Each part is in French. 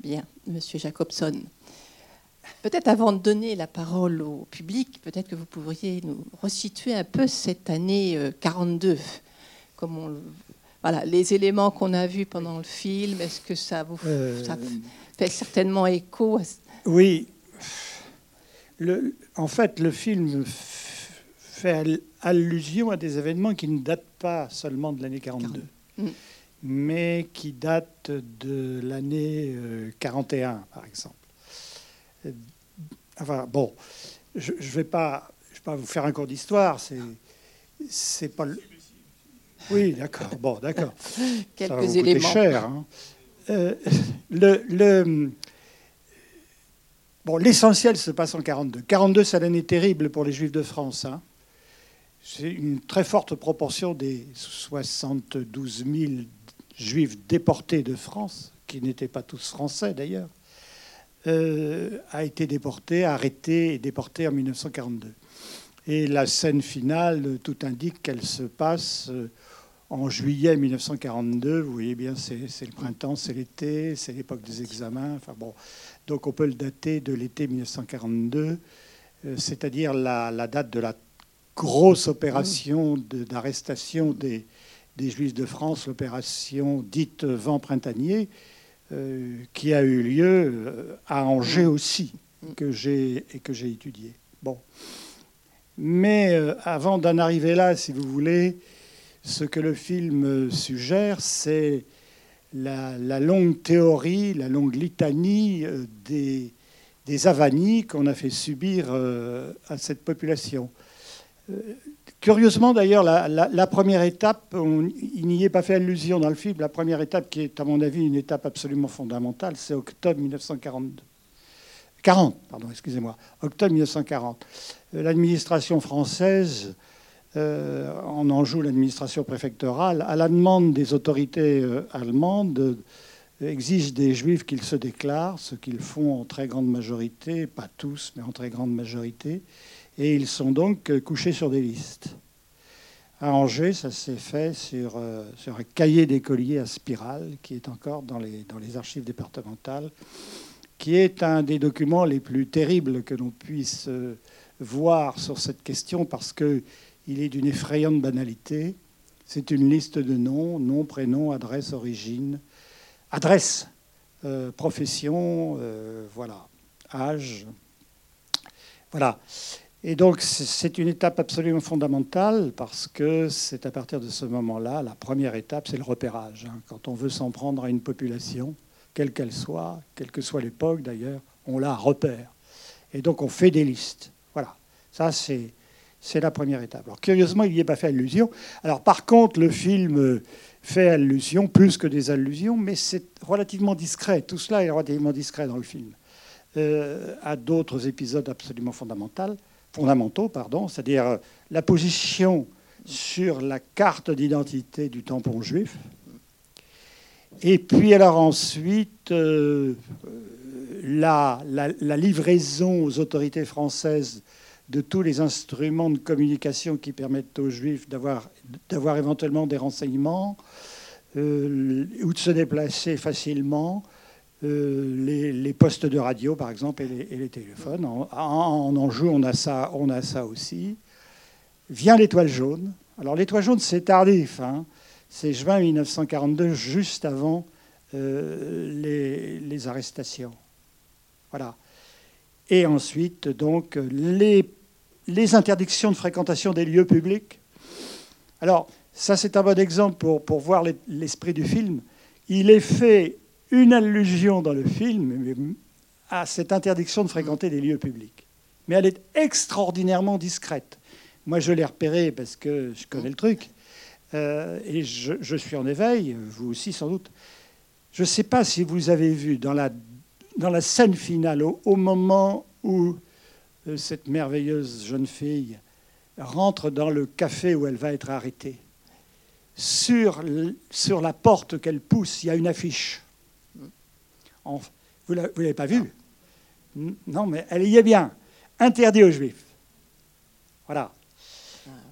Bien, Monsieur Jacobson. Peut-être avant de donner la parole au public, peut-être que vous pourriez nous resituer un peu cette année 42. Euh, Comme on, voilà, les éléments qu'on a vus pendant le film, est-ce que ça vous Euh, ça fait certainement écho à... Oui. Le- en fait, le film fait al- allusion à des événements qui ne datent pas seulement de l'année 42, Mm. Mais qui datent de l'année euh, 41, par exemple. Euh, Enfin, bon, je ne vais, pas- je vais pas vous faire un cours d'histoire, c'est, c'est pas le... Oui, d'accord, bon, d'accord. Ça va quelques vous éléments cher. hein. Euh, le, le- bon, l'essentiel se passe en 42. 42, c'est l'année terrible pour les Juifs de France. hein. C'est une très forte proportion des 72 000 Juifs déportés de France, qui n'étaient pas tous français d'ailleurs, euh, a été déporté, arrêté et déporté en 1942. Et la scène finale, tout indique qu'elle se passe euh, en juillet 1942. Vous voyez bien, c'est le printemps, c'est l'été, c'est l'époque des examens. Enfin bon, donc on peut le dater de l'été 1942, euh, c'est-à-dire la, date de la grosse opération d'arrestation des, des Juifs de France, l'opération dite vent printanier, euh, qui a eu lieu euh, à Angers aussi, que j'ai et que j'ai étudié. Mais euh, avant d'en arriver là, si vous voulez, ce que le film suggère, c'est la, longue théorie, la longue litanie des, avanies qu'on a fait subir à cette population. Curieusement, d'ailleurs, la, première étape, il n'y est pas fait allusion dans le film, la première étape qui est, à mon avis, une étape absolument fondamentale, c'est octobre 1942. 40, pardon, excusez-moi, octobre 1940. Euh, L'administration française euh, en Anjou, l'administration préfectorale, à la demande des autorités euh, allemandes, euh, exige des juifs qu'ils se déclarent, ce qu'ils font en très grande majorité, pas tous, mais en très grande majorité, et ils sont donc euh, couchés sur des listes. À Angers, ça s'est fait sur, euh, un cahier d'écolier à spirale qui est encore dans les, archives départementales, qui est un des documents les plus terribles que l'on puisse euh, voir sur cette question parce que il est d'une effrayante banalité. C'est une liste de noms, nom, prénom, adresse, origine, adresse, profession, voilà, âge, voilà. Et donc c'est- une étape absolument fondamentale parce que c'est à partir de ce moment-là, la première étape, c'est le repérage. hein. Quand on veut s'en prendre à une population, quelle qu'elle soit, quelle que soit l'époque d'ailleurs, on la repère. Et donc on fait des listes. Voilà. Ça, c'est la première étape. Alors curieusement, il n'y est pas fait allusion. Alors par contre, le film fait allusion, plus que des allusions, mais c'est relativement discret. Tout cela est relativement discret dans le film. Euh, à d'autres épisodes absolument fondamentaux, fondamentaux pardon, c'est-à-dire euh, la position sur la carte d'identité du tampon juif. Et puis alors ensuite, euh, la, la- livraison aux autorités françaises de tous les instruments de communication qui permettent aux juifs d'avoir éventuellement des renseignements euh, ou de se déplacer facilement, euh, les, les postes de radio par exemple et les, téléphones. En, Anjou, on a ça, aussi. Vient l'étoile jaune. Alors l'étoile jaune, c'est tardif. hein. C'est juin 1942, juste avant euh, les, arrestations. Voilà. Et ensuite, donc, les, les interdictions de fréquentation des lieux publics. Alors, ça, c'est un bon exemple pour, voir les- l'esprit du film. Il est fait une allusion dans le film à cette interdiction de fréquenter des lieux publics. Mais elle est extraordinairement discrète. Moi, je l'ai repérée parce que je connais le truc. Euh, et je, suis en éveil, vous aussi sans doute. Je ne sais pas si vous avez vu dans la, scène finale, au, moment où euh, cette merveilleuse jeune fille rentre dans le café où elle va être arrêtée, sur la porte qu'elle pousse, il y a une affiche. Vous ne l'avez pas vue N- Non, mais elle y est bien. Interdit aux juifs. Voilà.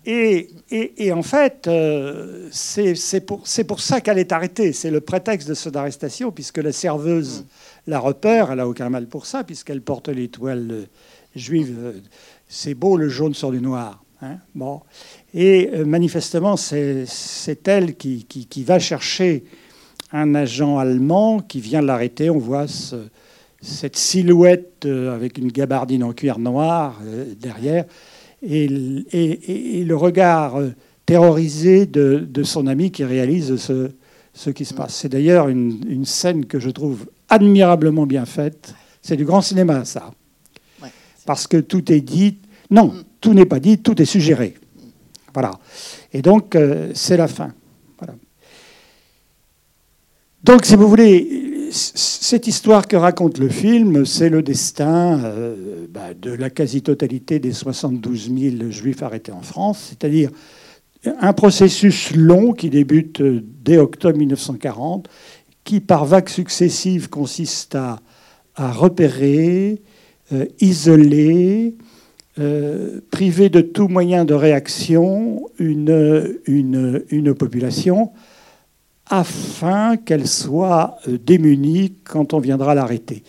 Et, et, en fait, euh, c'est pour, pour, ça qu'elle est arrêtée. C'est le prétexte de son arrestation, puisque la serveuse mm. la repère. Elle n'a aucun mal pour ça, puisqu'elle porte l'étoile juive. C'est beau le jaune sur du noir. Hein bon. Et euh, manifestement, c'est elle qui, qui, va chercher un agent allemand qui vient l'arrêter. On voit cette silhouette euh, avec une gabardine en cuir noir derrière et, le regard euh, terrorisé de, son ami qui réalise ce, ce qui se passe. C'est d'ailleurs une, scène que je trouve admirablement bien faite. C'est du grand cinéma, ça. Parce que tout est dit. Non, mm. tout n'est pas dit, tout est suggéré. Voilà. Et donc, euh, c'est la fin. Donc, si vous voulez, cette histoire que raconte le film, c'est le destin euh, bah, de la quasi-totalité des 72 000 juifs arrêtés en France, c'est-à-dire un processus long qui débute euh, dès octobre 1940, qui par vagues successives consiste à, repérer, euh, isoler, priver de tout moyen de réaction une population afin qu'elle soit euh, démunie quand on viendra l'arrêter.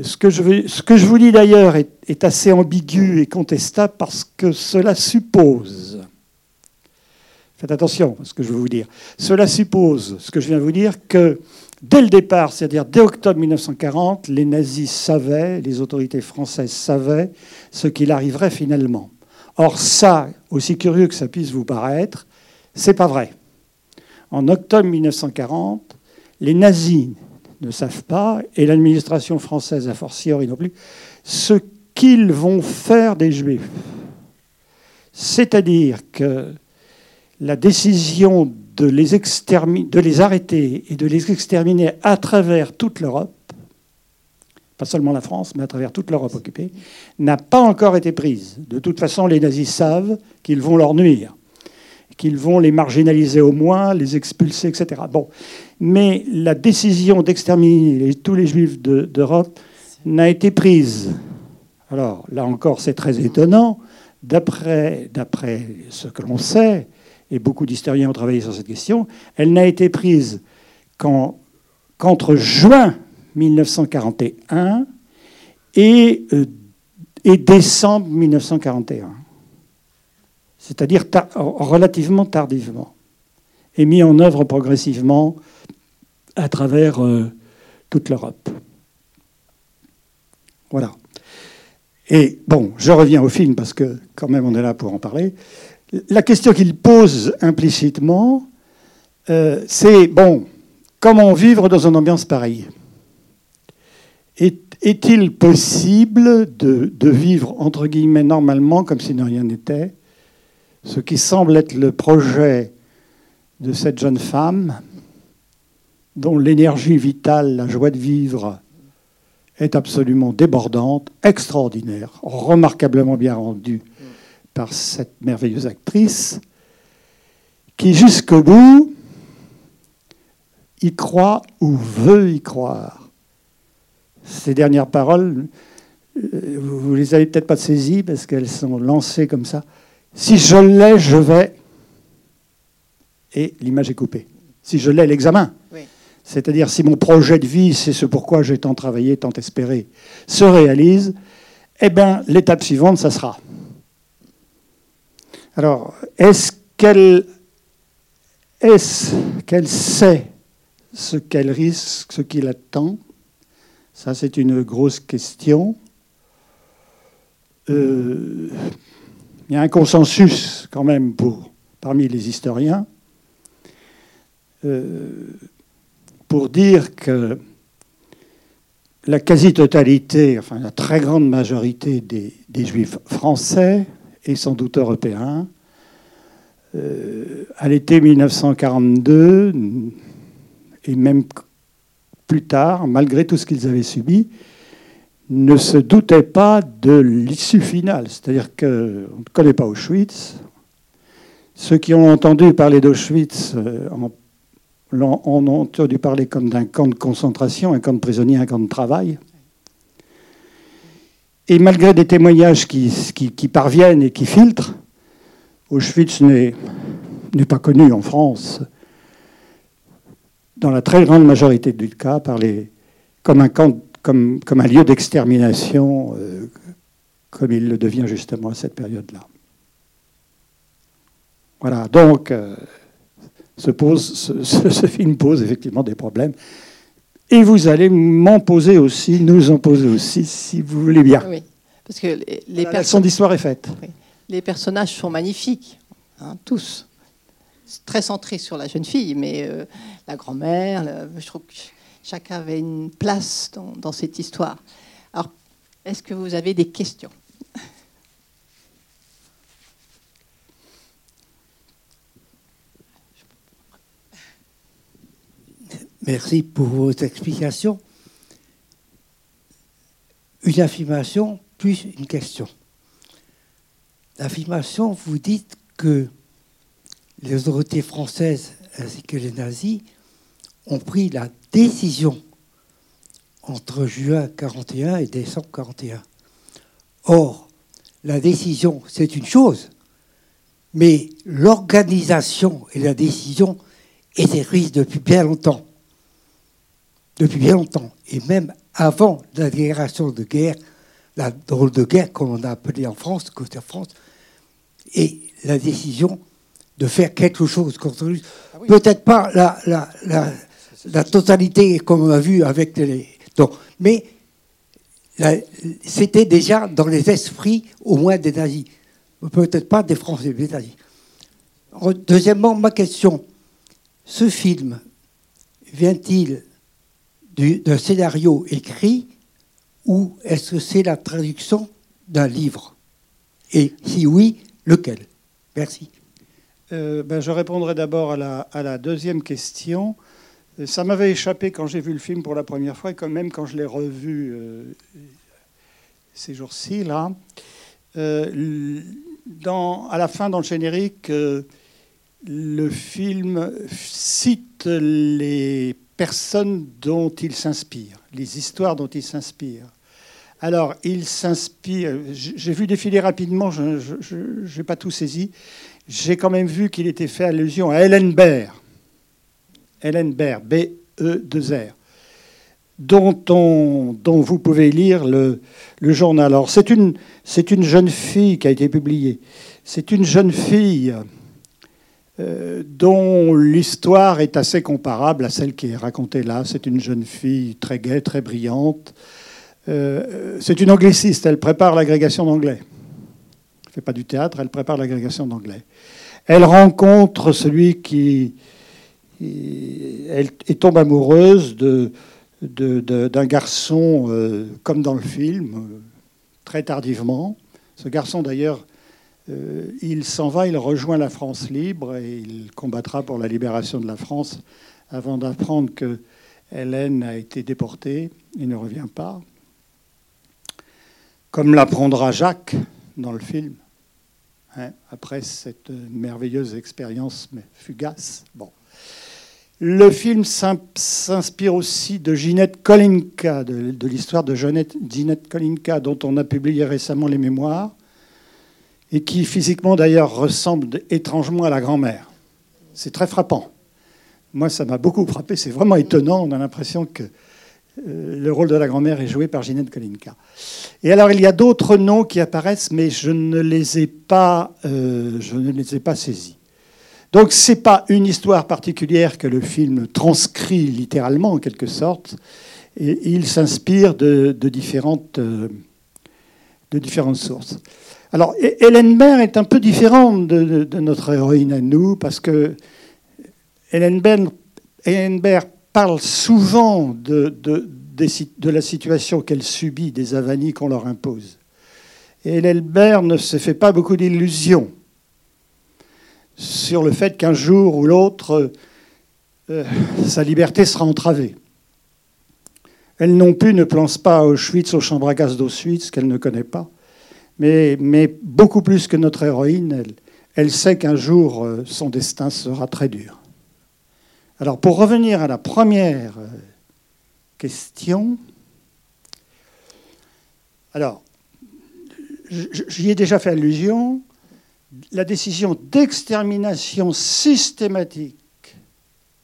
Ce que, je vous dis d'ailleurs est, assez ambigu et contestable parce que cela suppose, faites attention à ce que je veux vous dire, cela suppose, ce que je viens de vous dire, que dès le départ, c'est-à-dire dès octobre 1940, les nazis savaient, les autorités françaises savaient ce qu'il arriverait finalement. Or ça, aussi curieux que ça puisse vous paraître, c'est pas vrai en octobre 1940, les nazis ne savent pas, et l'administration française a fortiori non plus, ce qu'ils vont faire des juifs. C'est-à-dire que la décision de les, de les arrêter et de les exterminer à travers toute l'Europe, pas seulement la France, mais à travers toute l'Europe occupée, n'a pas encore été prise. De toute façon, les nazis savent qu'ils vont leur nuire qu'ils vont les marginaliser au moins, les expulser, etc. Bon. Mais la décision d'exterminer tous les juifs d'Europe n'a été prise. Alors là encore, c'est très étonnant. D'après ce que l'on sait, et beaucoup d'historiens ont travaillé sur cette question, elle n'a été prise qu'entre juin 1941 et, euh, et décembre 1941 c'est-à-dire relativement tardivement, et mis en œuvre progressivement à travers euh, toute l'Europe. Voilà. Et bon, je reviens au film parce que quand même on est là pour en parler. La question qu'il pose implicitement, euh, c'est, bon, comment vivre dans une ambiance pareille? Est-il possible de, de, vivre, entre guillemets, normalement, comme si de rien n'était, ce qui semble être le projet de cette jeune femme, dont l'énergie vitale, la joie de vivre est absolument débordante, extraordinaire, remarquablement bien rendue par cette merveilleuse actrice, qui jusqu'au bout y croit ou veut y croire. Ces dernières paroles, euh, vous les avez peut-être pas saisies parce qu'elles sont lancées comme ça. Si je l'ai, je vais. Et l'image est coupée. Si je l'ai, l'examen. C'est-à-dire si mon projet de vie, c'est ce pourquoi j'ai tant travaillé, tant espéré, se réalise, eh bien, l'étape suivante, ça sera. Alors, est-ce qu'elle est qu'elle sait ce qu'elle risque, ce qui l'attend Ça, c'est une grosse question. Euh, il y a un consensus quand même parmi les historiens euh, pour dire que la quasi-totalité, enfin la très grande majorité des, juifs français et sans doute européens, euh, à l'été 1942 et même plus tard, malgré tout ce qu'ils avaient subi, ne se doutait pas de l'issue finale. C'est-à-dire qu'on ne connaît pas Auschwitz. Ceux qui ont entendu parler d'Auschwitz euh, en, ont entendu parler comme d'un camp de concentration, un camp de prisonniers, un camp de travail. Et malgré des témoignages qui, parviennent et qui filtrent, Auschwitz n'est pas connu en France, dans la très grande majorité des cas, comme, un camp, comme, comme un lieu d'extermination, euh, comme il le devient justement à cette période-là. Voilà, donc euh, ce, pose, ce, film pose effectivement des problèmes. Et vous allez m'en poser aussi, nous en poser aussi, si vous voulez bien. Oui, parce que les, les personnes d'histoire est faite. Les personnages sont magnifiques, hein, tous. Très centrés sur la jeune fille, mais euh, la grand-mère, je trouve que chacun avait une place dans, cette histoire. Alors, est-ce que vous avez des questions? Merci pour vos explications. Une affirmation plus une question. L'affirmation, vous dites que les autorités françaises ainsi que les nazis ont pris la décision entre juin 41 et décembre 41. Or, la décision, c'est une chose, mais l'organisation et la décision étaient prises depuis bien longtemps. Depuis bien longtemps. Et même avant la déclaration de guerre, la drôle de guerre, comme on a appelé en France, côté France, et la décision de faire quelque chose contre lui. Ah Peut-être pas la, la, la, la, totalité comme on a vu avec les. Donc, mais c'était déjà dans les esprits au moins des nazis. Peut-être pas des Français, des nazis. Deuxièmement, ma question. Ce film vient-il d'un scénario écrit ou est-ce que c'est la traduction d'un livre? Et si oui, lequel? Merci. Euh, ben, je répondrai d'abord à la, deuxième question. Euh, ça m'avait échappé quand j'ai vu le film pour la première fois, et quand même quand je l'ai revu euh, ces jours-ci, là. dans, à la fin, dans le générique, le film cite les personnes dont il s'inspire, les histoires dont il s'inspire. Alors, il s'inspire. J'ai vu défiler rapidement, je n'ai pas tout saisi. J'ai quand même vu qu'il était fait allusion à Hélène Baird. Hélène Baird, B-E-2-R, dont, on, dont vous pouvez lire le, journal. Alors, c'est une, une jeune fille qui a été publiée. C'est une jeune fille euh, dont l'histoire est assez comparable à celle qui est racontée là. C'est une jeune fille très gaie, très brillante. Euh, c'est une angliciste, elle prépare l'agrégation d'anglais. Elle ne fait pas du théâtre, elle prépare l'agrégation d'anglais. Elle rencontre celui qui... Elle, tombe amoureuse d'un garçon, euh, comme dans le film, très tardivement. Ce garçon, d'ailleurs, euh, il s'en va, il rejoint la France libre et il combattra pour la libération de la France avant d'apprendre que Hélène a été déportée et ne revient pas. Comme l'apprendra Jacques dans le film, hein, après cette merveilleuse expérience fugace. Bon. Le film s'inspire aussi de Ginette Kolinka, de, l'histoire de Ginette Kolinka, dont on a publié récemment les mémoires et qui physiquement d'ailleurs ressemble étrangement à la grand-mère. C'est très frappant. Moi, ça m'a beaucoup frappé. C'est vraiment étonnant. On a l'impression que euh, le rôle de la grand-mère est joué par Ginette Kolinka. Et alors, il y a d'autres noms qui apparaissent, mais je ne les ai pas, euh, je ne les ai pas saisis. Donc, c'est pas une histoire particulière que le film transcrit littéralement, en quelque sorte. Et il s'inspire de, différentes, euh, différentes sources. Alors, Hélène Baird est un peu différente de, notre héroïne à nous, parce que Hélène Baird, parle souvent de, de la situation qu'elle subit, des avanies qu'on leur impose. Et Hélène Baird ne se fait pas beaucoup d'illusions sur le fait qu'un jour ou l'autre, euh, sa liberté sera entravée. Elle non plus ne pense pas à Auschwitz, aux chambres à gaz d'Auschwitz qu'elle ne connaît pas mais, beaucoup plus que notre héroïne, elle, sait qu'un jour, euh, son destin sera très dur. Alors, pour revenir à la première euh, question, alors, j'y ai déjà fait allusion. La décision d'extermination systématique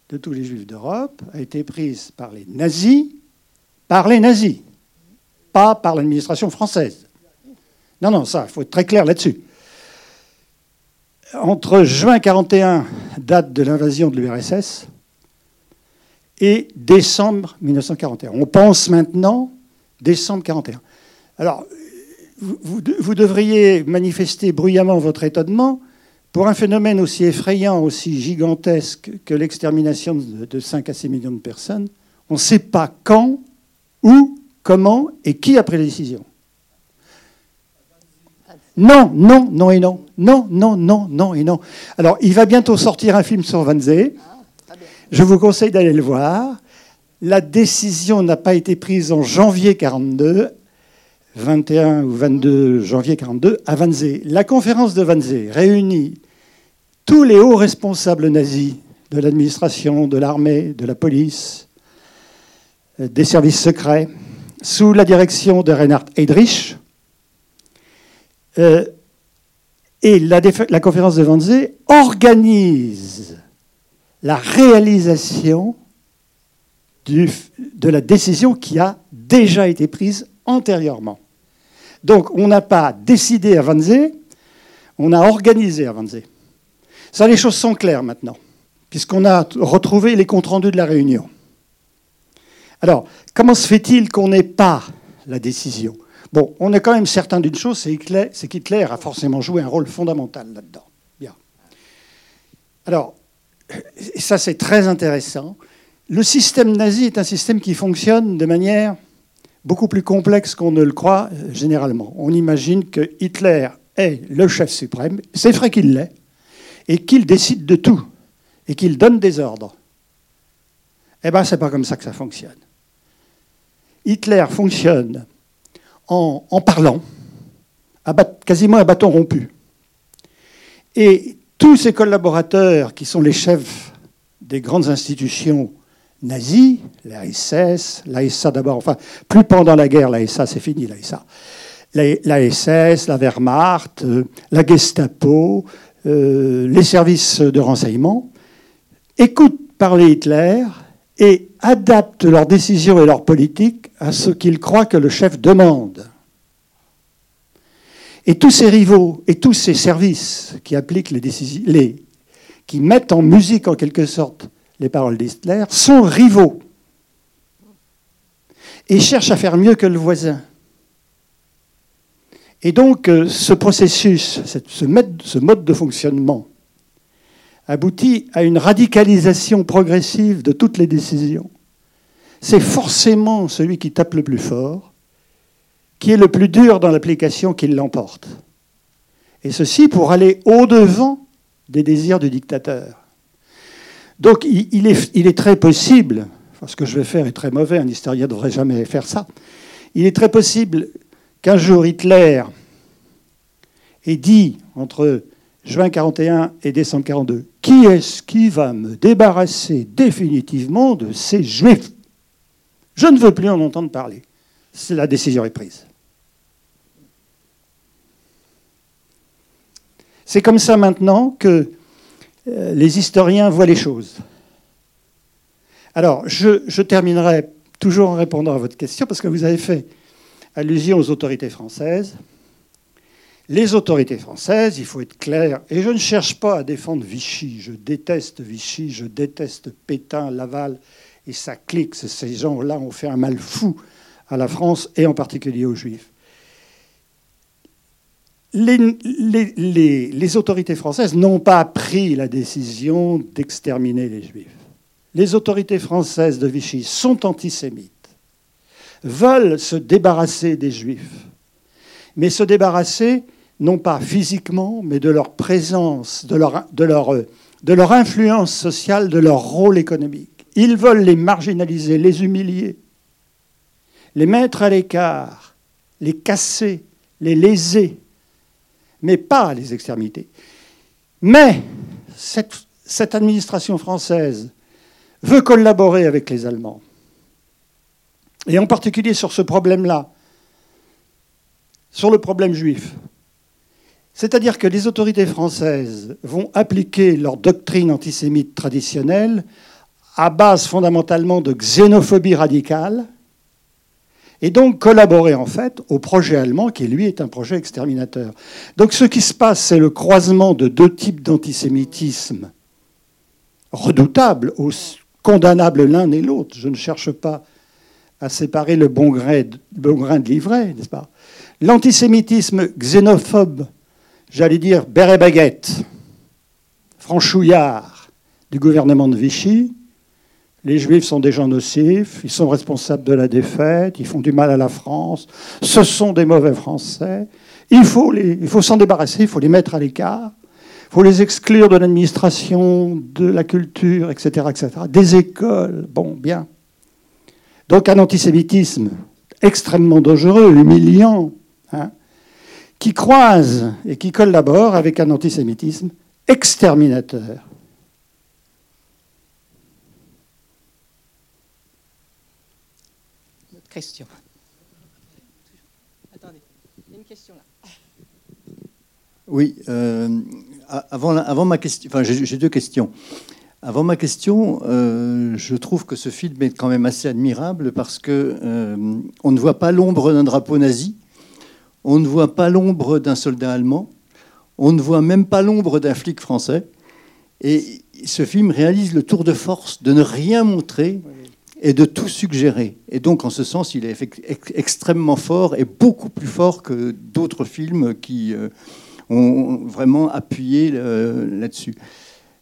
de tous les juifs d'Europe a été prise par les nazis, par les nazis, pas par l'administration française. Non, non, ça, il faut être très clair là-dessus. Entre juin 41, date de l'invasion de l'URSS, et décembre 1941. On pense maintenant décembre 41. Alors, vous, devriez manifester bruyamment votre étonnement pour un phénomène aussi effrayant, aussi gigantesque que l'extermination de 5 à 6 millions de personnes. On ne sait pas quand, où, comment et qui a pris la décision. Non, non, non et non. Non, non, non, non et non. Alors, il va bientôt sortir un film sur Van Zee. Je vous conseille d'aller le voir. La décision n'a pas été prise en janvier 42, 21 ou 22 janvier 42, à Wannsee. La conférence de Wannsee réunit tous les hauts responsables nazis de l'administration, de l'armée, de la police, euh, des services secrets, sous la direction de Reinhard Heydrich. Euh, et la, conférence de Wannsee organise la réalisation de la décision qui a déjà été prise antérieurement. Donc on n'a pas décidé à Wannsee, on a organisé à Wannsee. Ça, les choses sont claires maintenant, puisqu'on a retrouvé les comptes rendus de la réunion. Alors, comment se fait-il qu'on n'ait pas la décision? Bon, on est quand même certain d'une chose, c'est qu'Hitler a forcément joué un rôle fondamental là-dedans. Bien. Alors, ça c'est très intéressant. Le système nazi est un système qui fonctionne de manière beaucoup plus complexe qu'on ne le croit euh, généralement. On imagine que Hitler est le chef suprême, c'est vrai qu'il l'est, et qu'il décide de tout, et qu'il donne des ordres. Eh bien, c'est pas comme ça que ça fonctionne. Hitler fonctionne en, en parlant, quasiment à bâton rompu. Et tous ses collaborateurs, qui sont les chefs des grandes institutions nazies, la SS, la SA d'abord, enfin, plus pendant la guerre, la SA, c'est fini, la SA. La, SS, la Wehrmacht, euh, la Gestapo, euh, les services de renseignement, écoutent parler Hitler et adaptent leurs décisions et leurs politiques à ce qu'ils croient que le chef demande. Et tous ces rivaux et tous ces services qui appliquent les décisions, les, qui mettent en musique en quelque sorte les paroles d'Hitler, sont rivaux et cherchent à faire mieux que le voisin. Et donc, euh, ce processus, ce mode de fonctionnement, aboutit à une radicalisation progressive de toutes les décisions. C'est forcément celui qui tape le plus fort, qui est le plus dur dans l'application qui l'emporte. Et ceci pour aller au-devant des désirs du dictateur. Donc il est, très possible, ce que je vais faire est très mauvais, un historien ne devrait jamais faire ça, il est très possible qu'un jour Hitler ait dit entre juin 41 et décembre 42, qui est-ce qui va me débarrasser définitivement de ces juifs? Je ne veux plus en entendre parler. La décision est prise. C'est comme ça maintenant que les historiens voient les choses. Alors, je, terminerai toujours en répondant à votre question, parce que vous avez fait allusion aux autorités françaises. Les autorités françaises, il faut être clair, et je ne cherche pas à défendre Vichy, je déteste Vichy, je déteste Pétain, Laval et sa clique. Ces gens-là ont fait un mal fou à la France et en particulier aux Juifs les, autorités françaises n'ont pas pris la décision d'exterminer les juifs. Les autorités françaises de Vichy sont antisémites, veulent se débarrasser des juifs, mais se débarrasser non pas physiquement, mais de leur présence, de leur, influence sociale, de leur rôle économique. Ils veulent les marginaliser, les humilier, les mettre à l'écart, les casser, les léser mais pas les extrémités. Mais cette, cette administration française veut collaborer avec les Allemands. Et en particulier sur ce problème-là, sur le problème juif. C'est-à-dire que les autorités françaises vont appliquer leur doctrine antisémite traditionnelle à base fondamentalement de xénophobie radicale, et donc collaborer en fait au projet allemand qui lui est un projet exterminateur. Donc ce qui se passe, c'est le croisement de deux types d'antisémitisme redoutables, condamnables l'un et l'autre. Je ne cherche pas à séparer le bon grain, de l'ivraie, n'est-ce pas? L'antisémitisme xénophobe, j'allais dire béret baguette, franchouillard du gouvernement de Vichy, les Juifs sont des gens nocifs, ils sont responsables de la défaite, ils font du mal à la France, ce sont des mauvais Français. Il faut, s'en débarrasser, il faut les mettre à l'écart, il faut les exclure de l'administration, de la culture, etc., etc., des écoles. Bon, bien. Donc un antisémitisme extrêmement dangereux, humiliant, hein, qui croise et qui collabore avec un antisémitisme exterminateur. Question. Attendez, il y a une question là. Oui, euh, avant, avant, ma question, enfin j'ai deux questions. Avant ma question, euh, je trouve que ce film est quand même assez admirable parce que euh, on ne voit pas l'ombre d'un drapeau nazi, on ne voit pas l'ombre d'un soldat allemand, on ne voit même pas l'ombre d'un flic français. Et ce film réalise le tour de force de ne rien montrer et de tout suggérer. Et donc, en ce sens, il est extrêmement fort et beaucoup plus fort que d'autres films qui euh, ont vraiment appuyé euh, là-dessus.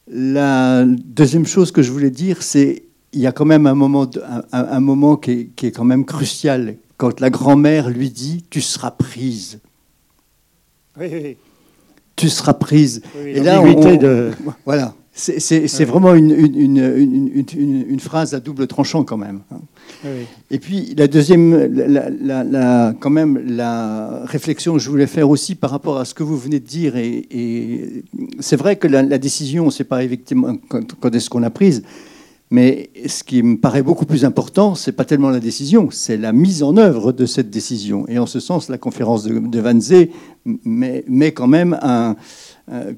La deuxième chose que je voulais dire, c'est il y a quand même un moment, un, moment qui est, qui est, quand même crucial quand la grand-mère lui dit tu seras prise. Oui, oui. Tu seras prise. et là, on, de... voilà. C'est vraiment une, une, phrase à double tranchant quand même. Hein. Et puis la deuxième, la, quand même, la réflexion que je voulais faire aussi par rapport à ce que vous venez de dire, et, c'est vrai que la, décision, c'est pas effectivement quand, est-ce qu'on l'a prise, mais ce qui me paraît beaucoup plus important, c'est pas tellement la décision, c'est la mise en œuvre de cette décision. Et en ce sens, la conférence de, de Wannsee met, met quand même un euh,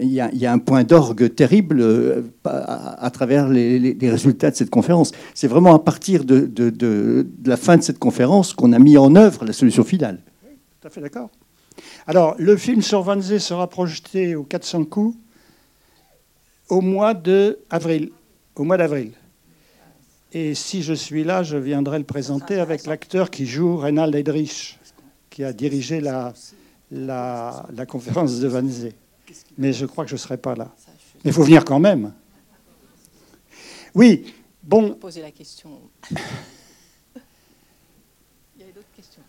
il y, a un point d'orgue terrible euh, à, travers les, résultats de cette conférence. C'est vraiment à partir de, la fin de cette conférence qu'on a mis en œuvre la solution finale. tout à fait d'accord. Alors, le film sur Wannsee sera projeté au 400 coups au mois d'avril. Au mois d'avril. Et si je suis là, je viendrai le présenter avec l'acteur qui joue Reynald Edrich, qui a dirigé la, la, conférence de Wannsee. Mais je crois que je ne serai pas là. Mais il faut venir quand même. Oui, bon. Poser la question. il y a d'autres questions.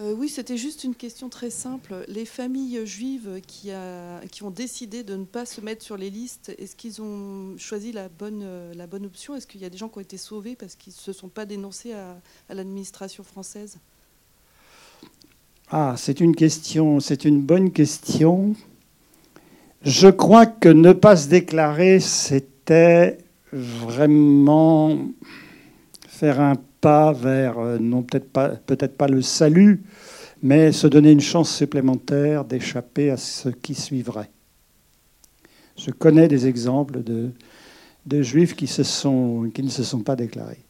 Euh, oui, c'était juste une question très simple. Les familles juives qui, ont décidé de ne pas se mettre sur les listes, est-ce qu'ils ont choisi la bonne, euh, option? Est-ce qu'il y a des gens qui ont été sauvés parce qu'ils ne se sont pas dénoncés à, l'administration française? Ah, c'est une question, c'est une bonne question. Je crois que ne pas se déclarer, c'était vraiment faire un pas vers, euh, non peut-être pas, peut-être pas le salut, mais se donner une chance supplémentaire d'échapper à ce qui suivrait. Je connais des exemples de, de juifs qui, se sont, qui ne se sont pas déclarés.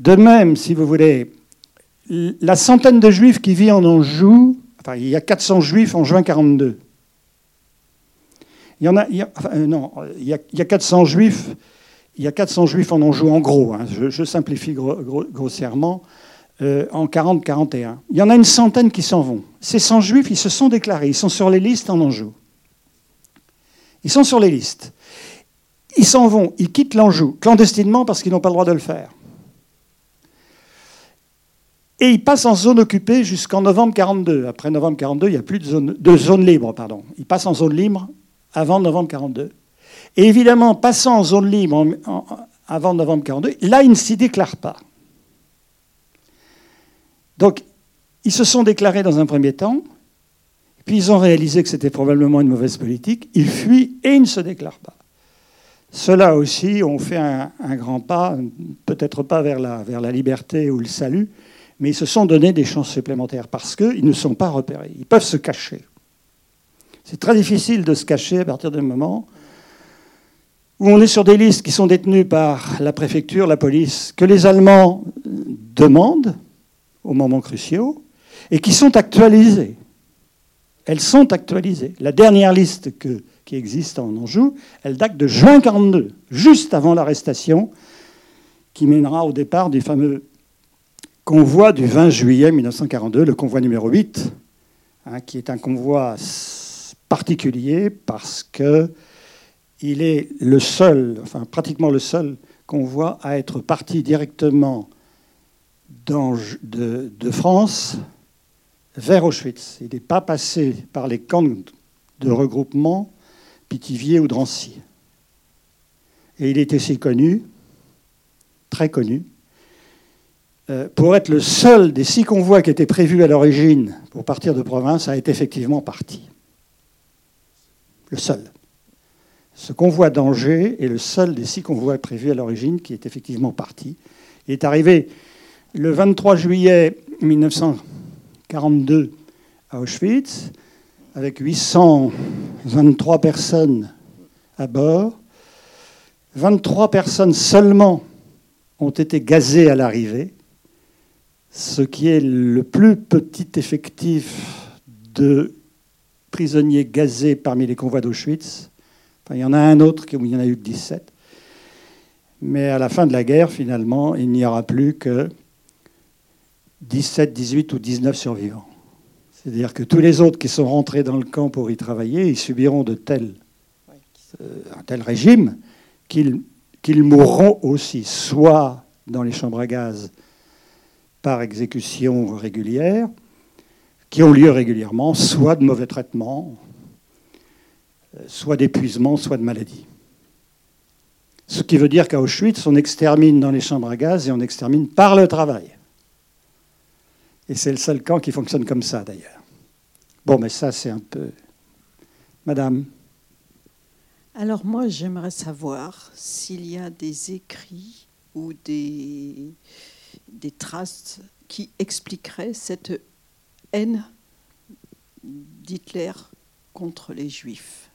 De même, si vous voulez, la centaine de juifs qui vit en Anjou, enfin, il y a 400 juifs en juin 42. Il y en a, euh, non, il y, a, il y a 400 juifs il y a 400 juifs en Anjou, en gros, hein, je, simplifie grossièrement, euh, en 40-41. Il y en a une centaine qui s'en vont. Ces 100 juifs, ils se sont déclarés, ils sont sur les listes en Anjou. Ils sont sur les listes. Ils s'en vont, ils quittent l'Anjou, clandestinement parce qu'ils n'ont pas le droit de le faire. Et ils passent en zone occupée jusqu'en novembre 42. Après novembre 42, il n'y a plus de zone, de zone libre. Pardon. Ils passent en zone libre avant novembre 42. Et évidemment, passant en zone libre avant novembre 42, là, ils ne s'y déclarent pas. Donc, ils se sont déclarés dans un premier temps, puis ils ont réalisé que c'était probablement une mauvaise politique, ils fuient et ils ne se déclarent pas. Ceux-là aussi ont fait un, grand pas, peut-être pas vers la, liberté ou le salut, mais ils se sont donné des chances supplémentaires parce qu'ils ne sont pas repérés. Ils peuvent se cacher. C'est très difficile de se cacher à partir du moment où on est sur des listes qui sont détenues par la préfecture, la police, que les Allemands demandent au moment cruciaux et qui sont actualisées. Elles sont actualisées. La dernière liste qui existe en Anjou, elle date de juin 42, juste avant l'arrestation qui mènera au départ du fameux convoi du 20 juillet 1942, le convoi numéro 8, hein, qui est un convoi particulier parce que il est le seul, enfin pratiquement le seul convoi à être parti directement de, France vers Auschwitz. Il n'est pas passé par les camps de regroupement Pithiviers ou Drancy. Et il est aussi connu, très connu, euh, pour être le seul des six convois qui étaient prévus à l'origine pour partir de province, a été effectivement parti. Le seul. Ce convoi d'Angers est le seul des six convois prévus à l'origine qui est effectivement parti. Il est arrivé le 23 juillet 1942 à Auschwitz, avec 823 personnes à bord. 23 personnes seulement ont été gazées à l'arrivée, ce qui est le plus petit effectif de prisonniers gazés parmi les convois d'Auschwitz. Il y en a un autre où il y en a eu que 17. Mais à la fin de la guerre, finalement, il n'y aura plus que 17, 18 ou 19 survivants. C'est-à-dire que tous les autres qui sont rentrés dans le camp pour y travailler, ils subiront de euh, un tel régime qu'ils mourront aussi, soit dans les chambres à gaz par exécution régulière, qui ont lieu régulièrement, soit de mauvais traitements, soit d'épuisement, soit de maladie. Ce qui veut dire qu'à Auschwitz, on extermine dans les chambres à gaz et on extermine par le travail. Et c'est le seul camp qui fonctionne comme ça, d'ailleurs. Bon, mais ça, c'est un peu... Madame Alors moi, j'aimerais savoir s'il y a des écrits ou des, des traces qui expliqueraient cette haine d'Hitler contre les Juifs.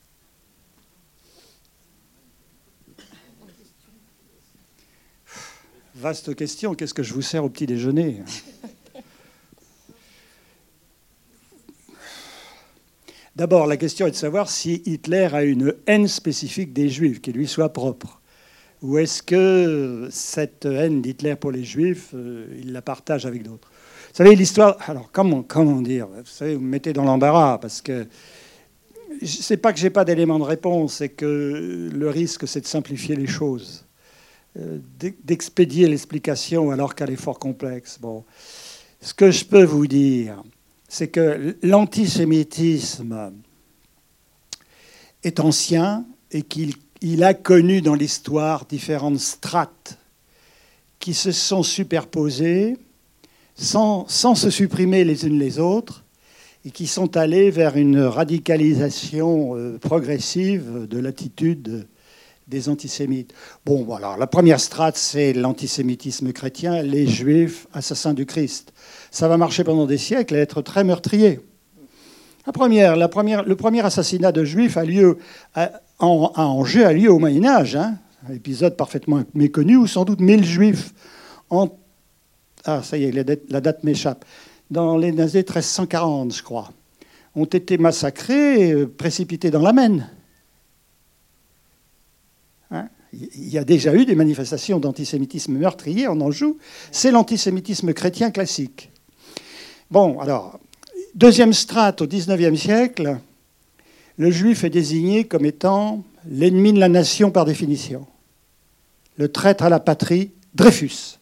Vaste question, qu'est-ce que je vous sers au petit déjeuner? D'abord, la question est de savoir si Hitler a une haine spécifique des Juifs, qui lui soit propre. Ou est-ce que cette haine d'Hitler pour les Juifs, euh, il la partage avec d'autres? Vous savez, l'histoire. Alors, comment, comment dire? Vous savez, vous me mettez dans l'embarras parce que. C'est pas que j'ai pas d'éléments de réponse, c'est que le risque, c'est de simplifier les choses, d'expédier l'explication alors qu'elle est fort complexe. Bon, ce que je peux vous dire, c'est que l'antisémitisme est ancien et qu'il a connu dans l'histoire différentes strates qui se sont superposées sans, se supprimer les unes les autres, et qui sont allés vers une radicalisation euh, progressive de l'attitude des antisémites. Bon, voilà, la première strate, c'est l'antisémitisme chrétien, les juifs, assassins du Christ. Ça va marcher pendant des siècles et être très meurtrier. La première, la le premier assassinat de juifs a lieu à, Angers a lieu au Moyen Âge, hein, un épisode parfaitement méconnu où sans doute 1000 juifs ah, ça y est, la date, m'échappe, dans les années 1340, je crois, ont été massacrés, euh, précipités dans la Maine. Il y a déjà eu des manifestations d'antisémitisme meurtrier en Anjou. C'est l'antisémitisme chrétien classique. Bon, alors, deuxième strate au XIXe siècle, le juif est désigné comme étant l'ennemi de la nation par définition, le traître à la patrie, Dreyfus.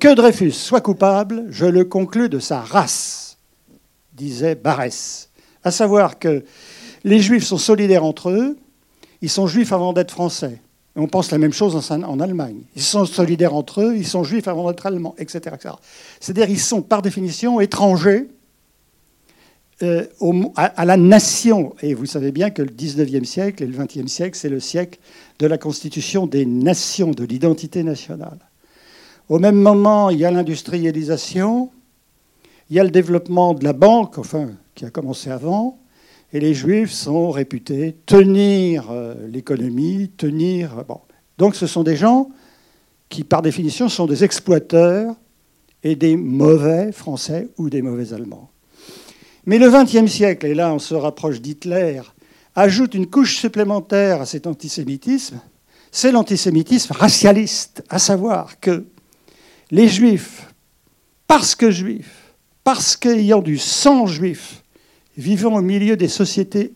Que Dreyfus soit coupable, je le conclus de sa race, disait Barès. À savoir que les Juifs sont solidaires entre eux, ils sont juifs avant d'être français. On pense la même chose en, Allemagne. Ils sont solidaires entre eux, ils sont juifs avant d'être allemands, etc. C'est-à-dire qu'ils sont par définition étrangers euh, à, la nation. Et vous savez bien que le 19e siècle et le 20e siècle, c'est le siècle de la constitution des nations, de l'identité nationale. Au même moment, il y a l'industrialisation, Il y a le développement de la banque, enfin, qui a commencé avant, et les Juifs sont réputés tenir euh, l'économie, tenir. Donc ce sont des gens qui, par définition, sont des exploiteurs et des mauvais Français ou des mauvais Allemands. Mais le XXe siècle, et là on se rapproche d'Hitler, ajoute une couche supplémentaire à cet antisémitisme, c'est l'antisémitisme racialiste, à savoir que les juifs, parce que juifs, parce qu'ayant du sang juif, vivant au milieu des sociétés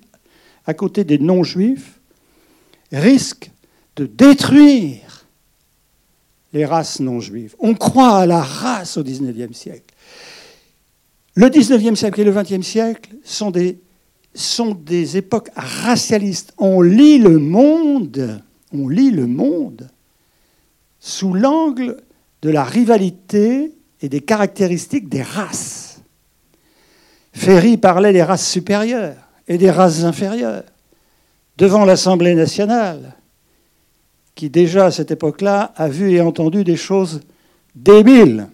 à côté des non-juifs, risquent de détruire les races non juives. On croit à la race au XIXe siècle. Le XIXe siècle et le XXe siècle sont des, sont des époques racialistes. On lit le monde, on lit le monde sous l'angle de la rivalité et des caractéristiques des races. Ferry parlait des races supérieures et des races inférieures devant l'Assemblée nationale, qui déjà à cette époque-là a vu et entendu des choses débiles.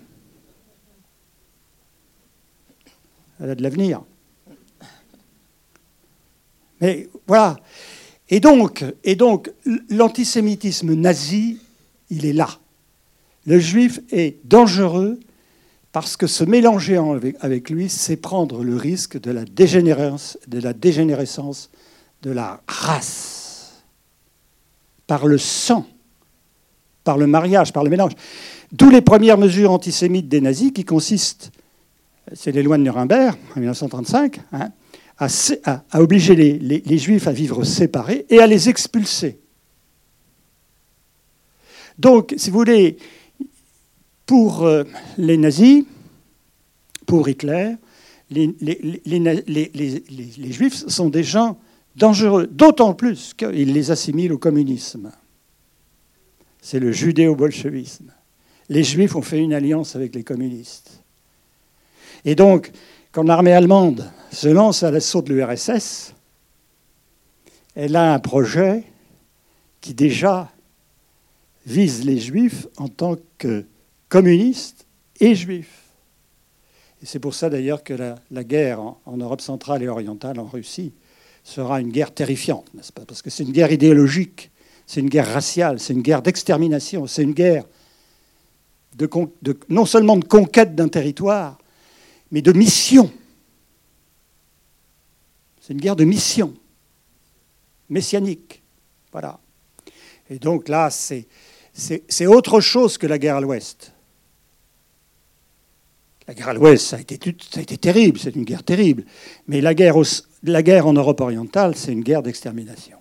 Elle a de l'avenir. Mais voilà. Et donc, et donc l'antisémitisme nazi, il est là. Le juif est dangereux parce que se mélanger avec lui, c'est prendre le risque de la, dégénérescence, de la race, par le sang, par le mariage, par le mélange. D'où les premières mesures antisémites des nazis qui consistent c'est les lois de Nuremberg, en 1935, hein, à, obliger les, juifs à vivre séparés et à les expulser. Donc, si vous voulez, pour euh, les nazis, pour Hitler, les, les, juifs sont des gens dangereux, d'autant plus qu'ils les assimilent au communisme. C'est le judéo-bolchevisme. Les juifs ont fait une alliance avec les communistes. Et donc, quand l'armée allemande se lance à l'assaut de l'URSS, elle a un projet qui déjà vise les juifs en tant que communistes et juifs. Et c'est pour ça d'ailleurs que la, guerre en, Europe centrale et orientale, en Russie, sera une guerre terrifiante, n'est-ce pas? Parce que c'est une guerre idéologique, c'est une guerre raciale, c'est une guerre d'extermination, c'est une guerre non seulement de conquête d'un territoire, mais de mission. C'est une guerre de mission, messianique. Voilà. Et donc là, c'est, autre chose que la guerre à l'Ouest. La guerre à l'Ouest, ça, a été, terrible, c'est une guerre terrible. Mais la guerre, la guerre en Europe orientale, c'est une guerre d'extermination.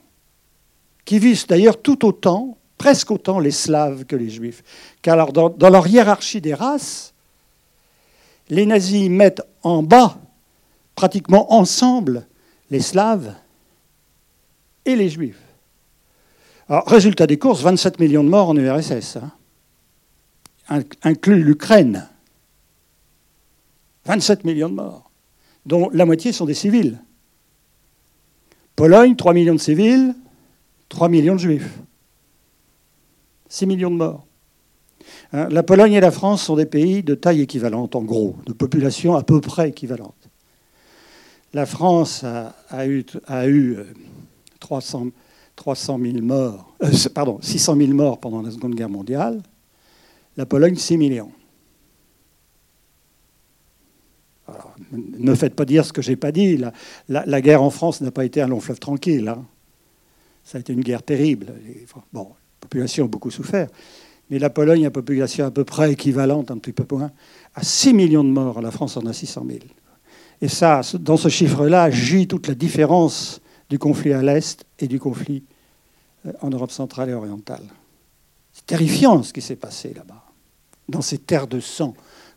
Qui vise d'ailleurs tout autant, presque autant, les Slaves que les Juifs. Car dans, dans leur hiérarchie des races, les nazis mettent en bas, pratiquement ensemble, les Slaves et les Juifs. Alors, résultat des courses, 27 millions de morts en URSS, hein, inclus l'Ukraine. 27 millions de morts, dont la moitié sont des civils. Pologne, 3 millions de civils, 3 millions de juifs. 6 millions de morts. Hein, la Pologne et la France sont des pays de taille équivalente, en gros, de population à peu près équivalente. La France a, eu, 300, 300 000 morts, euh, 600 000 morts pendant la Seconde Guerre mondiale. La Pologne, 6 millions. Ne faites pas dire ce que je n'ai pas dit. La, guerre en France n'a pas été un long fleuve tranquille. Hein. Ça a été une guerre terrible. Bon, la population a beaucoup souffert mais la Pologne a une population à peu près équivalente, un petit peu moins, à 6 millions de morts. La France en a 600 000. Et ça, dans ce chiffre-là, gît toute la différence du conflit à l'Est et du conflit euh, en Europe centrale et orientale. C'est terrifiant ce qui s'est passé là-bas, dans ces terres de sang,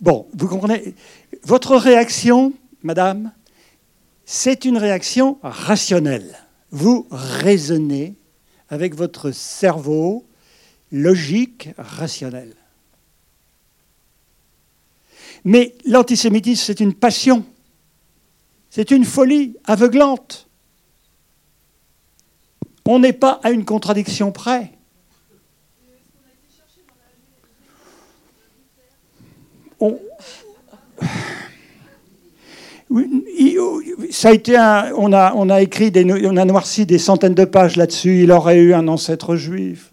bon, vous comprenez Votre réaction, madame, c'est une réaction rationnelle. Vous raisonnez avec votre cerveau logique, rationnel. Mais l'antisémitisme, c'est une passion. C'est une folie aveuglante. On n'est pas à une contradiction près. On... A écrit, on a noirci des centaines de pages là-dessus. Il aurait eu un ancêtre juif.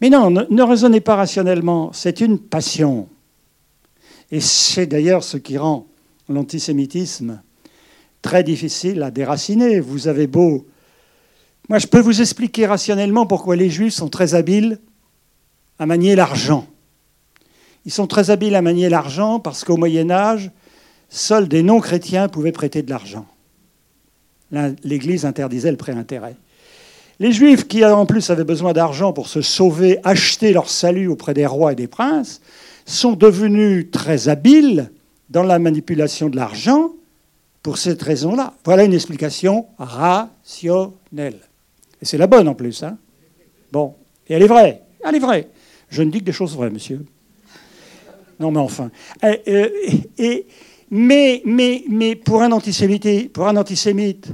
Mais non, ne, ne raisonnez pas rationnellement. C'est une passion. Et c'est d'ailleurs ce qui rend l'antisémitisme très difficile à déraciner. Vous avez beau... Moi, je peux vous expliquer rationnellement pourquoi les juifs sont très habiles à manier l'argent. Ils sont très habiles à manier l'argent parce qu'au Moyen Âge, seuls des non-chrétiens pouvaient prêter de l'argent. L'Église interdisait le prêt-intérêt. Les Juifs, qui en plus avaient besoin d'argent pour se sauver, acheter leur salut auprès des rois et des princes, sont devenus très habiles dans la manipulation de l'argent pour cette raison-là. Voilà une explication rationnelle. Et c'est la bonne en plus. Hein bon. Et elle est vraie. Elle est vraie. Je ne dis que des choses vraies, monsieur. Non, mais enfin. Et, mais, mais, mais pour un antisémite, pour un antisémite,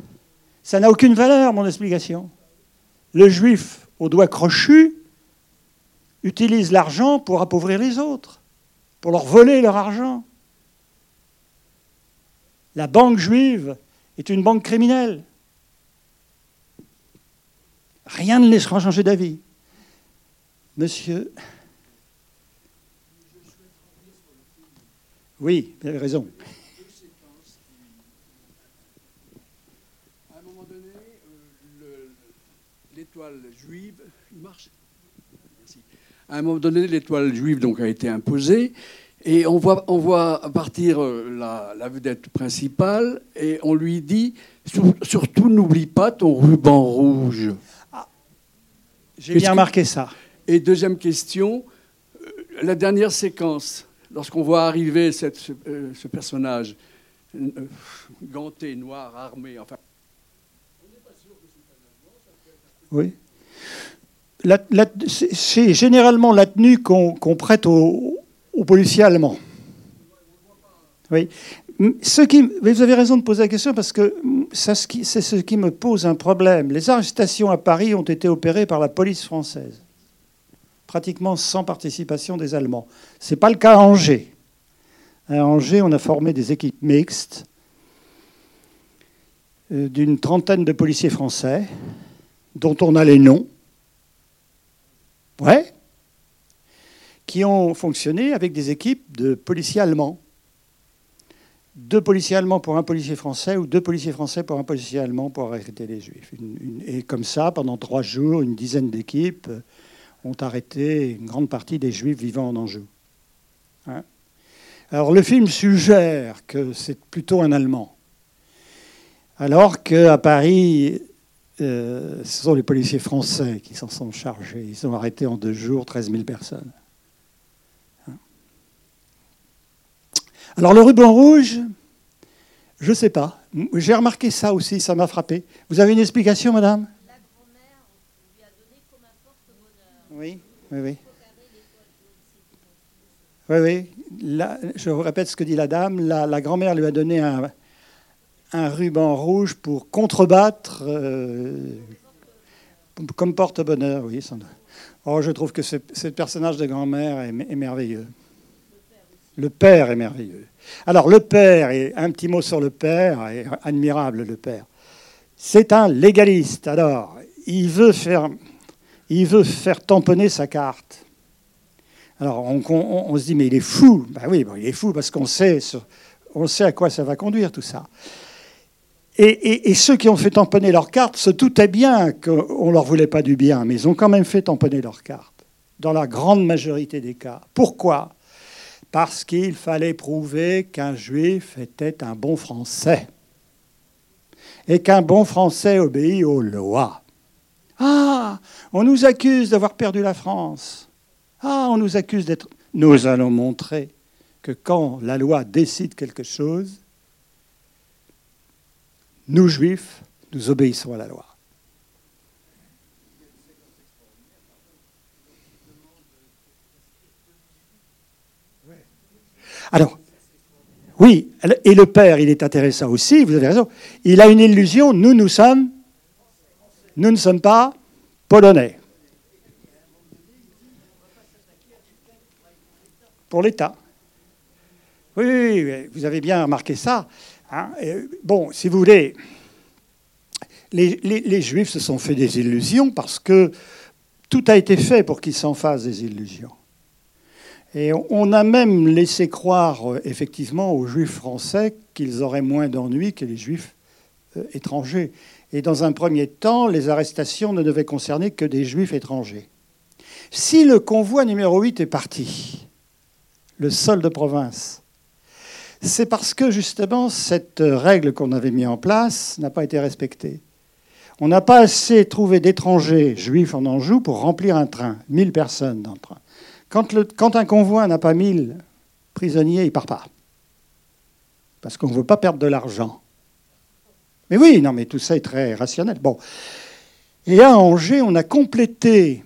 ça n'a aucune valeur, mon explication. Le juif au doigt crochu utilise l'argent pour appauvrir les autres, pour leur voler leur argent. La banque juive est une banque criminelle. Rien ne laissera changer d'avis. Monsieur. Oui, vous avez raison. À un moment donné, euh, l'étoile juive, il marche. Merci. À un moment donné, l'étoile juive donc a été imposée et on voit, on voit partir euh, la, vedette principale et on lui dit surtout n'oublie pas ton ruban rouge. Ah, J'ai bien remarqué ça. Et deuxième question, euh, la dernière séquence, lorsqu'on voit arriver cette, ce, euh, personnage ganté, noir, armé, enfin. Oui. C'est généralement la tenue qu'on prête aux, aux policiers allemands. Oui. Ce qui, vous avez raison de poser la question parce que c'est ce qui me pose un problème. Les arrestations à Paris ont été opérées par la police française, pratiquement sans participation des Allemands. Ce n'est pas le cas à Angers. À Angers, on a formé des équipes mixtes euh, d'une trentaine de policiers français, dont on a les noms. Ouais, qui ont fonctionné avec des équipes de policiers allemands. Deux policiers allemands pour un policier français ou deux policiers français pour un policier allemand pour arrêter les juifs. et comme ça, pendant trois jours, une dizaine d'équipes ont arrêté une grande partie des juifs vivant en Anjou. Hein alors le film suggère que c'est plutôt un Allemand. Alors qu'à Paris, euh, ce sont les policiers français qui s'en sont chargés. Ils ont arrêté en deux jours 13 000 personnes. Alors le ruban rouge, je ne sais pas. J'ai remarqué ça aussi, ça m'a frappé. Vous avez une explication, madame La grand-mère lui a donné comme un Oui, oui, oui. Oui, oui. je vous répète ce que dit la dame. La, grand-mère lui a donné un, ruban rouge pour contrebattre euh, comme porte-bonheur, oui. Oh, je trouve que ce, personnage de grand-mère est merveilleux. Le père est merveilleux. Alors le père, et un petit mot sur le père, admirable le père. C'est un légaliste. Alors, il veut faire, il veut faire tamponner sa carte. Alors on, se dit, mais il est fou. Ben oui, il est fou parce qu'on sait, on sait à quoi ça va conduire tout ça. Et, et, ceux qui ont fait tamponner leur carte se doutaient bien qu'on ne leur voulait pas du bien, mais ils ont quand même fait tamponner leur carte, dans la grande majorité des cas. Pourquoi? Parce qu'il fallait prouver qu'un juif était un bon Français et qu'un bon Français obéit aux lois. Ah, on nous accuse d'avoir perdu la France. Ah, on nous accuse d'être... Nous allons montrer que quand la loi décide quelque chose, nous, juifs, nous obéissons à la loi. Alors, oui, et le père, il est intéressant aussi, vous avez raison. Il a une illusion, nous, nous sommes, nous ne sommes pas polonais. Pour l'État. Oui, oui, vous avez bien remarqué ça. Hein. bon, si vous voulez, les, les, Juifs se sont fait des illusions parce que tout a été fait pour qu'ils s'en fassent des illusions. Et on a même laissé croire, euh, effectivement, aux Juifs français qu'ils auraient moins d'ennuis que les Juifs euh, étrangers. Et dans un premier temps, les arrestations ne devaient concerner que des Juifs étrangers. Si le convoi numéro 8 est parti, le sol de province, c'est parce que justement cette règle qu'on avait mise en place n'a pas été respectée. On n'a pas assez trouvé d'étrangers juifs en Anjou pour remplir un train, 1000 personnes dans le train. Quand, un convoi n'a pas 1000 prisonniers, il part pas. Parce qu'on ne veut pas perdre de l'argent. Mais oui, non, mais tout ça est très rationnel. Bon. Et à Angers, on a complété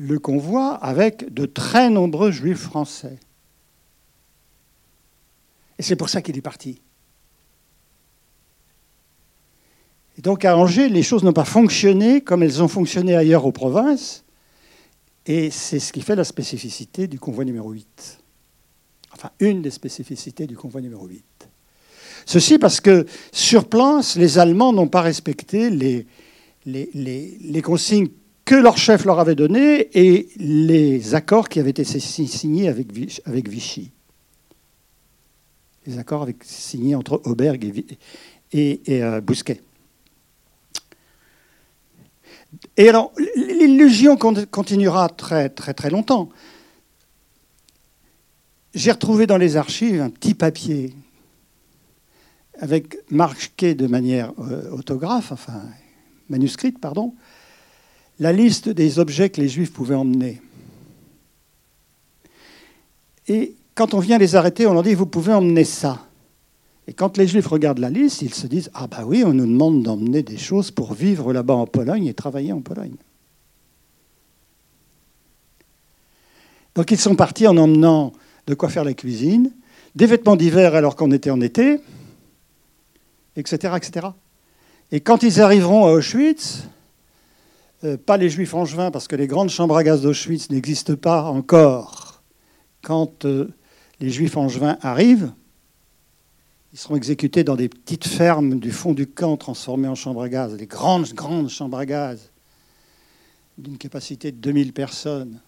le convoi avec de très nombreux juifs français. Et c'est pour ça qu'il est parti. Et donc à Angers, les choses n'ont pas fonctionné comme elles ont fonctionné ailleurs aux provinces. Et c'est ce qui fait la spécificité du convoi numéro 8. Enfin, une des spécificités du convoi numéro 8. Ceci parce que sur place, les Allemands n'ont pas respecté les, consignes que leur chef leur avait données et les accords qui avaient été signés avec, Vichy. Les accords signés entre Auberg et, et, euh, Bousquet. Et alors, l'illusion continuera très très très longtemps. J'ai retrouvé dans les archives un petit papier avec marqué de manière euh, autographe, enfin manuscrite, pardon, la liste des objets que les Juifs pouvaient emmener. Et quand on vient les arrêter, on leur dit vous pouvez emmener ça. Et quand les Juifs regardent la liste, ils se disent Ah, bah oui, on nous demande d'emmener des choses pour vivre là-bas en Pologne et travailler en Pologne. Donc ils sont partis en emmenant de quoi faire la cuisine, des vêtements d'hiver alors qu'on était en été, etc., etc. Et quand ils arriveront à Auschwitz, euh, pas les Juifs angevins, parce que les grandes chambres à gaz d'Auschwitz n'existent pas encore. Quand euh, les Juifs angevins arrivent, ils seront exécutés dans des petites fermes du fond du camp transformées en chambres à gaz, des grandes, grandes chambres à gaz d'une capacité de 2000 personnes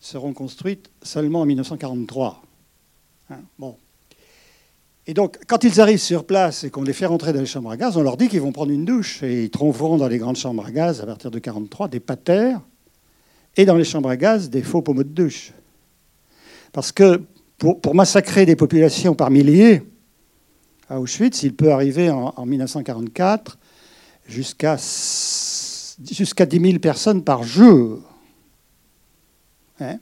seront construites seulement en 1943. Hein, bon. Et donc, quand ils arrivent sur place et qu'on les fait rentrer dans les chambres à gaz, on leur dit qu'ils vont prendre une douche et ils trouveront dans les grandes chambres à gaz, à partir de 1943, des patères et dans les chambres à gaz, des faux pommeaux de douche. Parce que pour, massacrer des populations par milliers, à Auschwitz, il peut arriver en, 1944 jusqu'à jusqu'à 10 000 personnes par jour. Hein?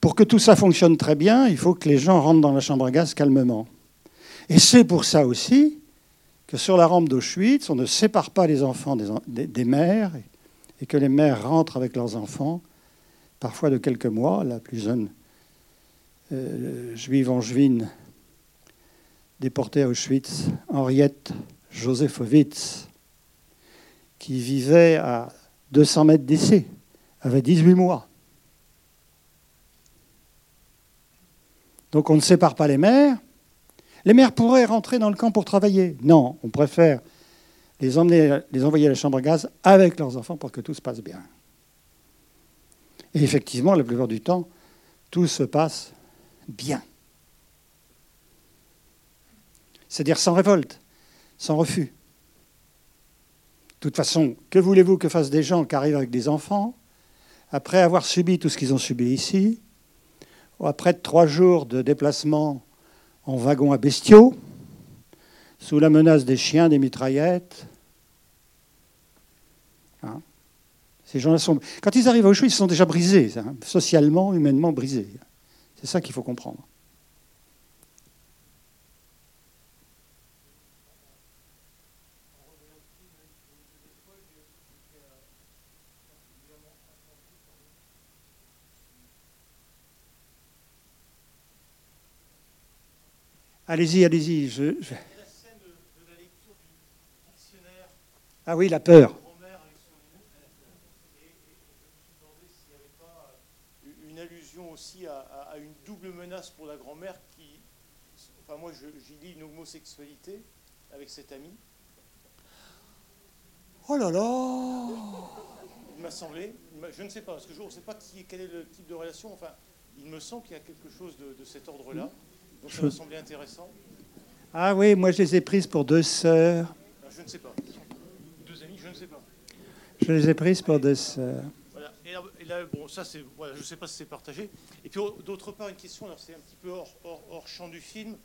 Pour que tout ça fonctionne très bien, il faut que les gens rentrent dans la chambre à gaz calmement. Et c'est pour ça aussi que sur la rampe d'Auschwitz, on ne sépare pas les enfants des, mères et que les mères rentrent avec leurs enfants, parfois de quelques mois. La plus jeune euh, juive angevine déportée à Auschwitz, Henriette Josephowitz, qui vivait à 200 mètres d'ici, avait 18 mois. Donc on ne sépare pas les mères. Les mères pourraient rentrer dans le camp pour travailler. Non, on préfère les, les envoyer à la chambre à gaz avec leurs enfants pour que tout se passe bien. Et effectivement, la plupart du temps, tout se passe bien c'est-à-dire sans révolte, sans refus. De toute façon, que voulez-vous que fassent des gens qui arrivent avec des enfants, après avoir subi tout ce qu'ils ont subi ici, après trois jours de déplacement en wagon à bestiaux, sous la menace des chiens, des mitraillettes hein Ces gens-là sont. Quand ils arrivent à Auschwitz, ils sont déjà brisés, hein, socialement, humainement brisés. C'est ça qu'il faut comprendre. Allez-y, allez-y. Je, je... Ah oui, la peur. Une allusion aussi à, à une double menace pour la grand-mère qui. Enfin, moi, j'y lis une homosexualité avec cet ami. Oh là là Il m'a semblé, je ne sais pas, parce que je ne sais pas qui, quel est le type de relation. Enfin, il me semble qu'il y a quelque chose de, de cet ordre-là. Donc ça m'a semblé intéressant. Ah oui, moi je les ai prises pour deux sœurs. Alors, je ne sais pas. Deux amis, je ne sais pas. Je les ai prises pour deux sœurs. Voilà. Et là, et là, bon, ça, c'est, voilà, je ne sais pas si c'est partagé. Et puis, au- d'autre part, une question, alors c'est un petit peu hors, hors- hors champ du film.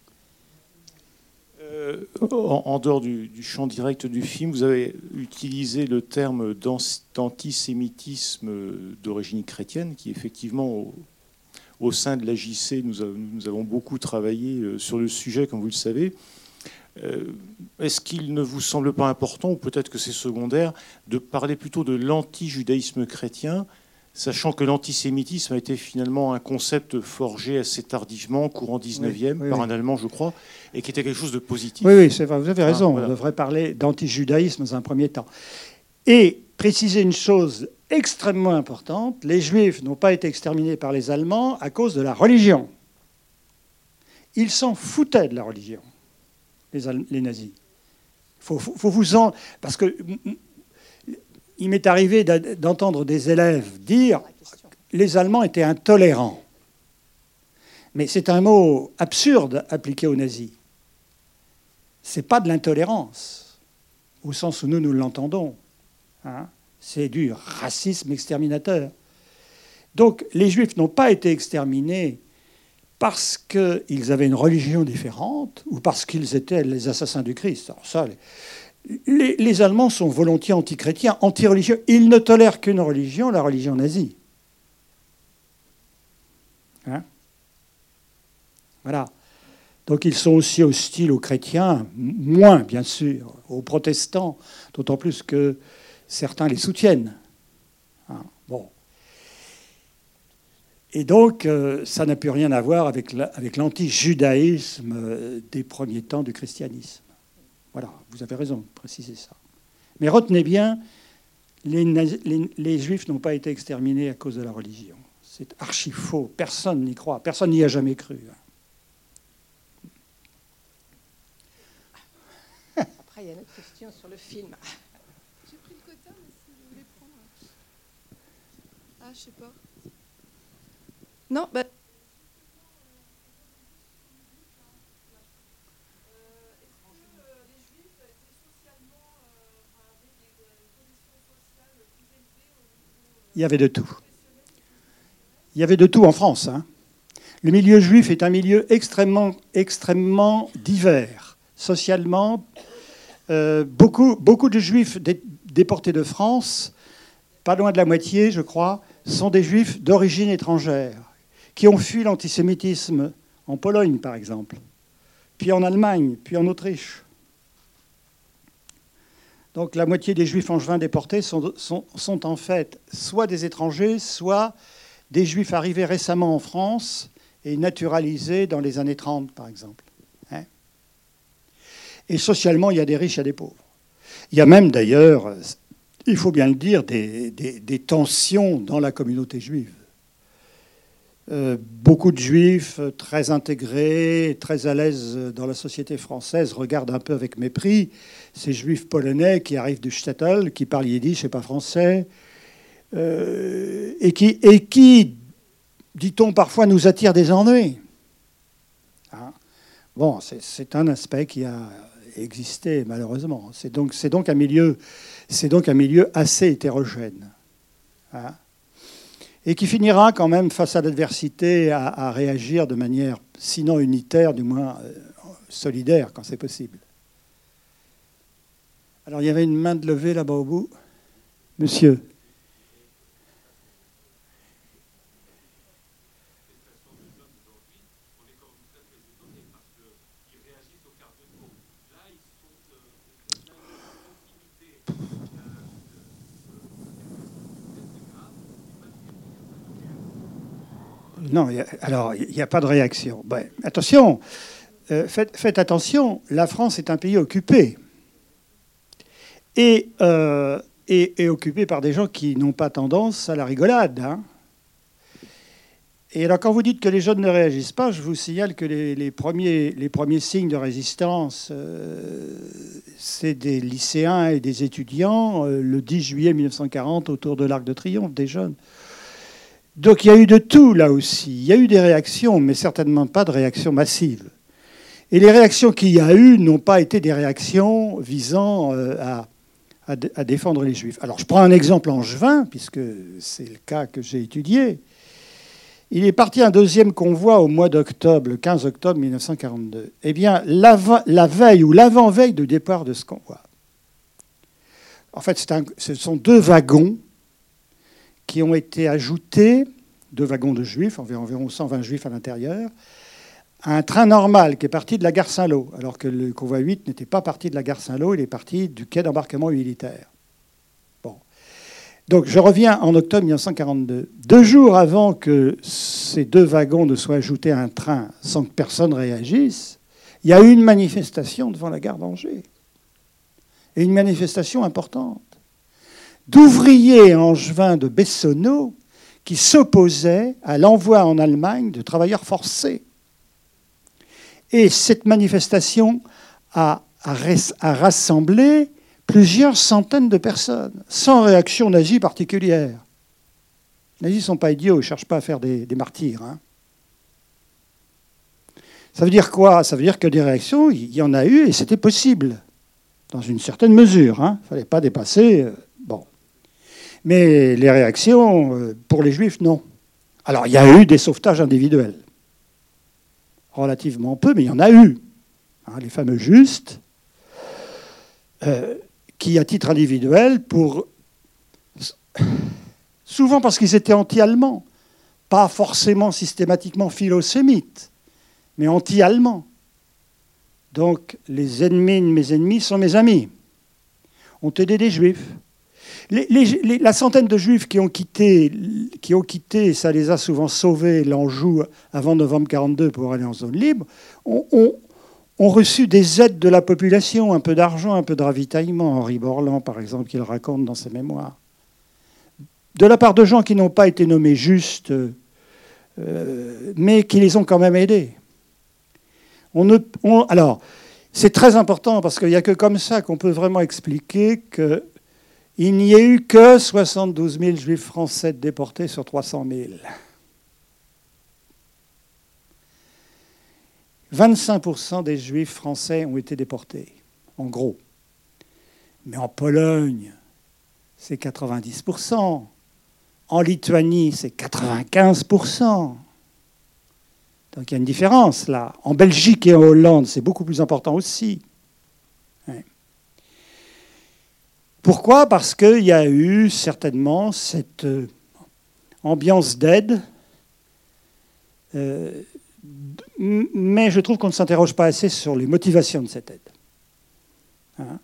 Euh, en, en dehors du, du champ direct du film, vous avez utilisé le terme d'antisémitisme d'origine chrétienne, qui effectivement, au, au sein de l'AJC, nous, avons- nous avons beaucoup travaillé euh, sur le sujet, comme vous le savez. Euh, Est-ce qu'il ne vous semble pas important, ou peut-être que c'est secondaire, de parler plutôt de l'anti-judaïsme chrétien, sachant que l'antisémitisme a été finalement un concept forgé assez tardivement, courant 19e, oui, par oui. un Allemand, je crois, et qui était quelque chose de positif. Oui, oui, c'est vrai, vous avez raison. Ah, voilà. On devrait parler d'antijudaïsme dans un premier temps. Et préciser une chose extrêmement importante les Juifs n'ont pas été exterminés par les Allemands à cause de la religion. Ils s'en foutaient de la religion, les, nazis. Faut, faut- vous en. Parce que. Il m'est arrivé d'entendre des élèves dire les Allemands étaient intolérants. Mais c'est un mot absurde appliqué aux nazis. C'est pas de l'intolérance, au sens où nous nous l'entendons. hein. C'est du racisme exterminateur. Donc les Juifs n'ont pas été exterminés parce qu'ils avaient une religion différente ou parce qu'ils étaient les assassins du Christ. Les, Allemands sont volontiers antichrétiens, anti-religieux. Ils ne tolèrent qu'une religion, la religion nazie. Hein? Voilà. Donc ils sont aussi hostiles aux chrétiens, moins bien sûr, aux protestants, d'autant plus que certains les soutiennent. Bon. Et donc euh, ça n'a plus rien à voir avec la- avec l'anti-judaïsme euh, des premiers temps du christianisme. Voilà, vous avez raison de préciser ça. Mais retenez bien, les, juifs n'ont pas été exterminés à cause de la religion. C'est archi faux. Personne n'y croit. Personne n'y a jamais cru. Après, il y a une question sur le film. J'ai pris le quota, mais si vous voulez prendre. Ah, je sais pas. Non, bah. Il y avait de tout. Il y avait de tout en France. hein. Le milieu juif est un milieu extrêmement, extrêmement divers, socialement. Euh, beaucoup, beaucoup de juifs dé- déportés de France, pas loin de la moitié, je crois, sont des juifs d'origine étrangère, qui ont fui l'antisémitisme en Pologne, par exemple, puis en Allemagne, puis en Autriche. Donc la moitié des juifs angevins déportés sont, en fait soit des étrangers, soit des juifs arrivés récemment en France et naturalisés dans les années 30, par exemple. Hein et socialement, il y a des riches et des pauvres. Il y a même d'ailleurs, il faut bien le dire, des, tensions dans la communauté juive. Euh, beaucoup de juifs euh, très intégrés, très à l'aise dans la société française regardent un peu avec mépris ces juifs polonais qui arrivent du Shtetl, qui parlent yiddish et pas français, euh, et, qui, dit-on parfois, nous attirent des ennuis. Hein bon, c'est un aspect qui a existé malheureusement. C'est donc, un milieu, assez hétérogène. Hein et qui finira quand même, face à l'adversité, à, à réagir de manière, sinon unitaire, du moins euh, solidaire, quand c'est possible. Alors, il y avait une main de levée là-bas au bout. Monsieur. Non, alors il n'y a pas de réaction. Attention, euh, faites, attention, la France est un pays occupé. Et, euh, et, occupé par des gens qui n'ont pas tendance à la rigolade. hein. Et alors quand vous dites que les jeunes ne réagissent pas, je vous signale que les, premiers, signes de résistance, euh, c'est des lycéens et des étudiants le 10 juillet 1940 autour de l'Arc de Triomphe, des jeunes. Donc il y a eu de tout là aussi. Il y a eu des réactions, mais certainement pas de réactions massives. Et les réactions qu'il y a eu n'ont pas été des réactions visant euh, à, à dé- à défendre les juifs. Alors je prends un exemple angevin, puisque c'est le cas que j'ai étudié. Il est parti un deuxième convoi au mois d'octobre, le 15 octobre 1942. Eh bien, la, ve- la veille ou l'avant-veille du départ de ce convoi, en fait, ce sont deux wagons qui ont été ajoutés, deux wagons de juifs, environ environ 120 juifs à l'intérieur, à un train normal qui est parti de la gare Saint-Lô, alors que le convoi 8 n'était pas parti de la gare Saint-Lô, il est parti du quai d'embarquement militaire. Bon. Donc je reviens en octobre 1942. Deux jours avant que ces deux wagons ne soient ajoutés à un train sans que personne réagisse, il y a eu une manifestation devant la gare d'Angers. Et une manifestation importante d'ouvriers angevins de Bessonneau qui s'opposaient à l'envoi en Allemagne de travailleurs forcés. Et cette manifestation a, rassemblé plusieurs centaines de personnes, sans réaction nazie particulière. Les nazis ne sont pas idiots, ils ne cherchent pas à faire des, martyrs. hein. Ça veut dire quoi? Ça veut dire que des réactions, il y en a eu et c'était possible, dans une certaine mesure. Il ne fallait pas dépasser. Mais les réactions, euh, pour les juifs, non. Alors, il y a eu des sauvetages individuels. Relativement peu, mais il y en a eu. Hein, les fameux justes, euh, qui, à titre individuel, pour. Souvent parce qu'ils étaient anti-allemands, pas forcément systématiquement philosémites, mais anti-allemands. Donc, les ennemis de mes ennemis sont mes amis. Ont aidé des juifs. La centaine de juifs qui ont quitté, qui ça les a souvent sauvés, l'Anjou avant novembre 42 pour aller en zone libre, ont, reçu des aides de la population, un peu d'argent, un peu de ravitaillement. Henri Borland, par exemple, qui le raconte dans ses mémoires. De la part de gens qui n'ont pas été nommés justes, euh, mais qui les ont quand même aidés. Alors, c'est très important parce qu'il n'y a que comme ça qu'on peut vraiment expliquer que il n'y a eu que 72 000 juifs français déportés sur 300 000. 25% des juifs français ont été déportés, en gros. Mais en Pologne, c'est 90%. En Lituanie, c'est 95%. Donc il y a une différence là. En Belgique et en Hollande, c'est beaucoup plus important aussi. Ouais. Pourquoi? Parce qu'il y a eu certainement cette euh, ambiance d'aide. Euh, mais je trouve qu'on ne s'interroge pas assez sur les motivations de cette aide. Hein?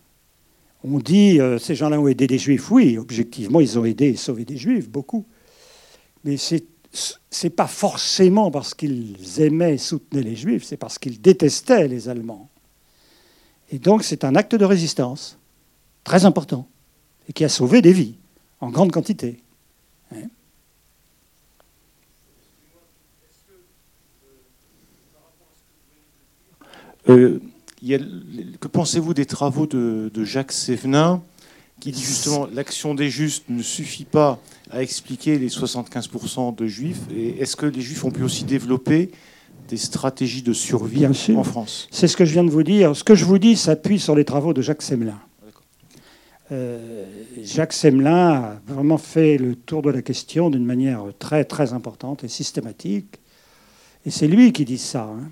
On dit euh, ces gens-là ont aidé des juifs. Oui, objectivement, ils ont aidé et sauvé des juifs, beaucoup. Mais c'est c'est pas forcément parce qu'ils aimaient et soutenaient les juifs, c'est parce qu'ils détestaient les Allemands. Et donc c'est un acte de résistance très important et qui a sauvé des vies en grande quantité. Hein. Euh, il y a- que pensez-vous des travaux de, de Jacques Sévenin qui dit justement l'action des justes ne suffit pas à expliquer les 75% de juifs et est-ce que les juifs ont pu aussi développer des stratégies de survie Bien sûr. en France? C'est ce que je viens de vous dire. Ce que je vous dis s'appuie sur les travaux de Jacques Semelin. Euh, Jacques Semelin a vraiment fait le tour de la question d'une manière très très importante et systématique. Et c'est lui qui dit ça. hein.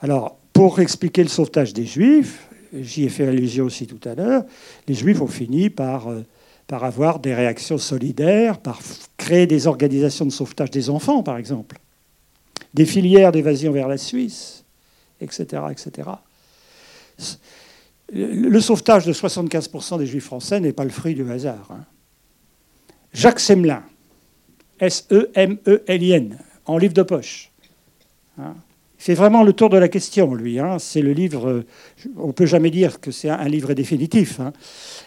Alors, pour expliquer le sauvetage des Juifs, j'y ai fait allusion aussi tout à l'heure, les Juifs ont fini par, euh, par avoir des réactions solidaires, par créer des organisations de sauvetage des enfants, par exemple, des filières d'évasion vers la Suisse, etc. etc. Le sauvetage de 75% des Juifs français n'est pas le fruit du hasard. hein. Jacques Semelin, S-E-M-E-L-I-N, en livre de poche. Hein. Fait vraiment le tour de la question, lui. hein. C'est le livre. euh, On ne peut jamais dire que c'est un livre définitif,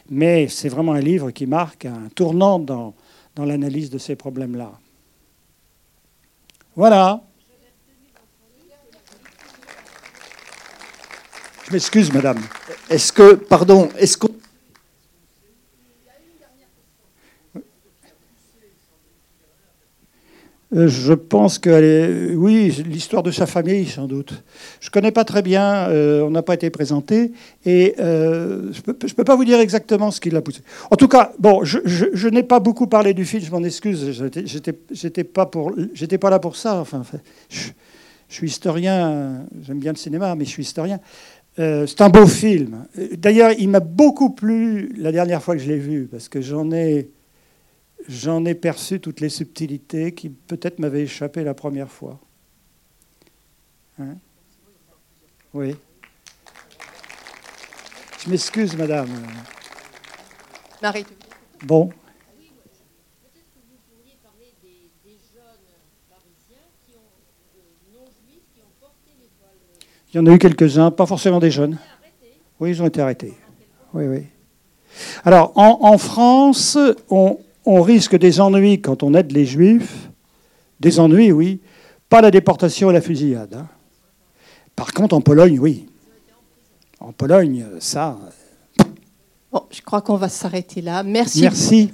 mais c'est vraiment un livre qui marque un tournant dans, dans l'analyse de ces problèmes-là. Voilà. Je m'excuse, madame. Est-ce que, pardon, est-ce Euh, Je pense que, oui, l'histoire de sa famille, sans doute. Je ne connais pas très bien, euh, on n'a pas été présenté, et euh, je ne peux, pas vous dire exactement ce qui l'a poussé. En tout cas, bon, je, n'ai pas beaucoup parlé du film, je m'en excuse, j'étais- pas, pas là pour ça. Enfin, je suis historien, j'aime bien le cinéma, mais je suis historien. Euh, c'est un beau film. D'ailleurs, il m'a beaucoup plu la dernière fois que je l'ai vu, parce que j'en ai j'en ai perçu toutes les subtilités qui peut-être m'avaient échappé la première fois. Hein oui. Je m'excuse, madame. Marie. Bon. Il y en a eu quelques-uns, pas forcément des jeunes. Oui, ils ont été arrêtés. Oui, oui. Alors, en, en France, on, on risque des ennuis quand on aide les juifs. Des ennuis, oui. Pas la déportation et la fusillade. hein. Par contre, en Pologne, oui. En Pologne, ça. Bon, je crois qu'on va s'arrêter là. Merci. Merci.